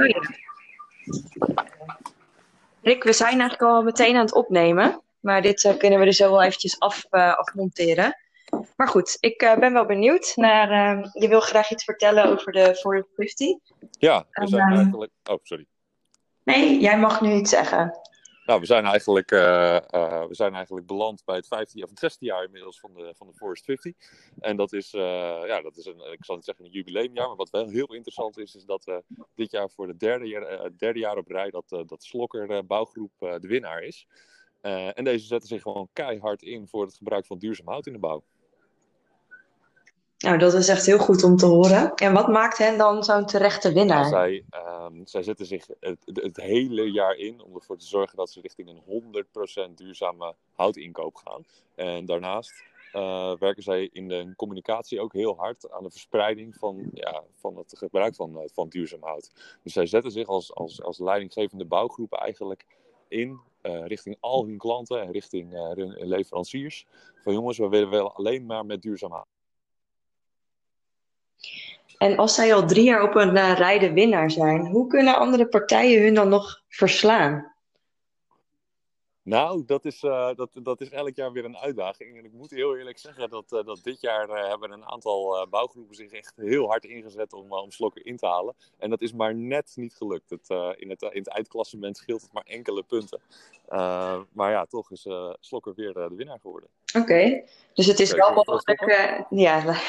Oh ja. Rick, we zijn eigenlijk al meteen aan het opnemen. Maar dit uh, kunnen we er zo wel eventjes af, uh, afmonteren. Maar goed, ik uh, ben wel benieuwd naar. Ehm, je wil graag iets vertellen over de 450. Ja, we zijn ehm, eigenlijk. Oh, sorry. Nee, jij mag nu iets zeggen. Nou, we zijn eigenlijk, eh, eh, we zijn eigenlijk beland bij het 15 of het 16 jaar inmiddels van de, van de Forest 50. En dat is, eh, ja, dat is een, ik zal niet zeggen een jubileumjaar, maar wat wel heel interessant is, is dat dit jaar voor de derde jaar, derde jaar op rij dat, dat Slokker bouwgroep de winnaar is. En deze zetten zich gewoon keihard in voor het gebruik van duurzaam hout in de bouw. Nou, dat is echt heel goed om te horen. En wat maakt hen dan zo'n terechte Nou, winnaar? zij, ehm, zij zetten zich het, hele jaar in om ervoor te zorgen dat ze richting een 100% duurzame houtinkoop gaan. En daarnaast eh, werken zij in de communicatie ook heel hard aan de verspreiding van, ja, van het gebruik van, eh, van duurzaam hout. Dus zij zetten zich als, als, als leidinggevende bouwgroep eigenlijk in eh, richting al hun klanten en richting hun leveranciers. Van jongens, we willen wel alleen maar met duurzaam hout. En als zij al drie jaar op een uh, rij de winnaar zijn, hoe kunnen andere partijen hun dan nog verslaan? Nou, dat is, eh, dat, dat is elk jaar weer een uitdaging. En ik moet heel eerlijk zeggen dat, eh, dat dit jaar eh, hebben een aantal bouwgroepen zich echt heel hard ingezet om, om Slokker in te halen. En dat is maar net niet gelukt. Het, in, het, in het eindklassement scheelt het maar enkele punten. Maar ja, toch is Slokker weer de winnaar geworden. Oké, dus het is Zeker wel mogelijk. Ja,